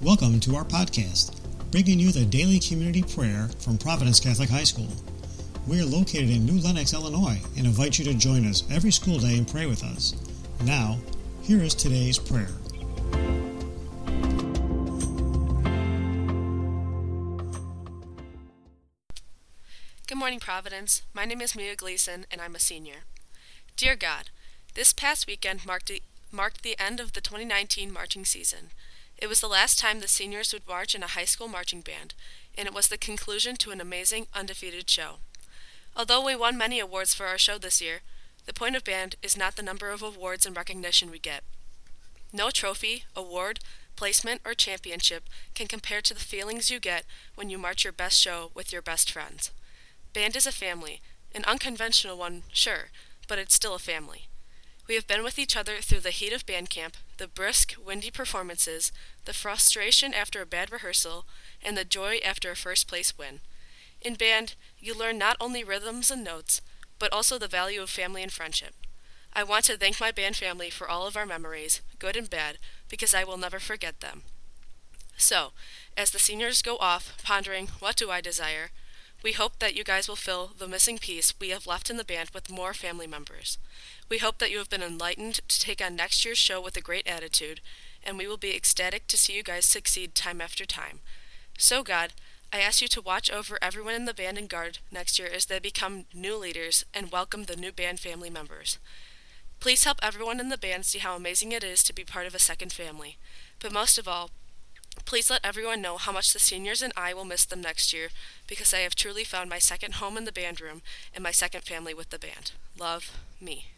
Welcome to our podcast, bringing you the daily community prayer from Providence Catholic High School. We are located in New Lenox, Illinois, and invite you to join us every school day and pray with us. Now, here is today's prayer. Good morning, Providence. My name is Mia Gleason, and I'm a senior. Dear God, this past weekend marked the, marked the end of the 2019 marching season. It was the last time the seniors would march in a high school marching band, and it was the conclusion to an amazing, undefeated show. Although we won many awards for our show this year, the point of band is not the number of awards and recognition we get. No trophy, award, placement, or championship can compare to the feelings you get when you march your best show with your best friends. Band is a family, an unconventional one, sure, but it's still a family. We have been with each other through the heat of band camp, the brisk, windy performances, the frustration after a bad rehearsal, and the joy after a first place win. In band, you learn not only rhythms and notes, but also the value of family and friendship. I want to thank my band family for all of our memories, good and bad, because I will never forget them. So, as the seniors go off, pondering, What do I desire? We hope that you guys will fill the missing piece we have left in the band with more family members. We hope that you have been enlightened to take on next year's show with a great attitude, and we will be ecstatic to see you guys succeed time after time. So, God, I ask you to watch over everyone in the band and guard next year as they become new leaders and welcome the new band family members. Please help everyone in the band see how amazing it is to be part of a second family. But most of all, Please let everyone know how much the seniors and I will miss them next year because I have truly found my second home in the band room and my second family with the band. Love, me.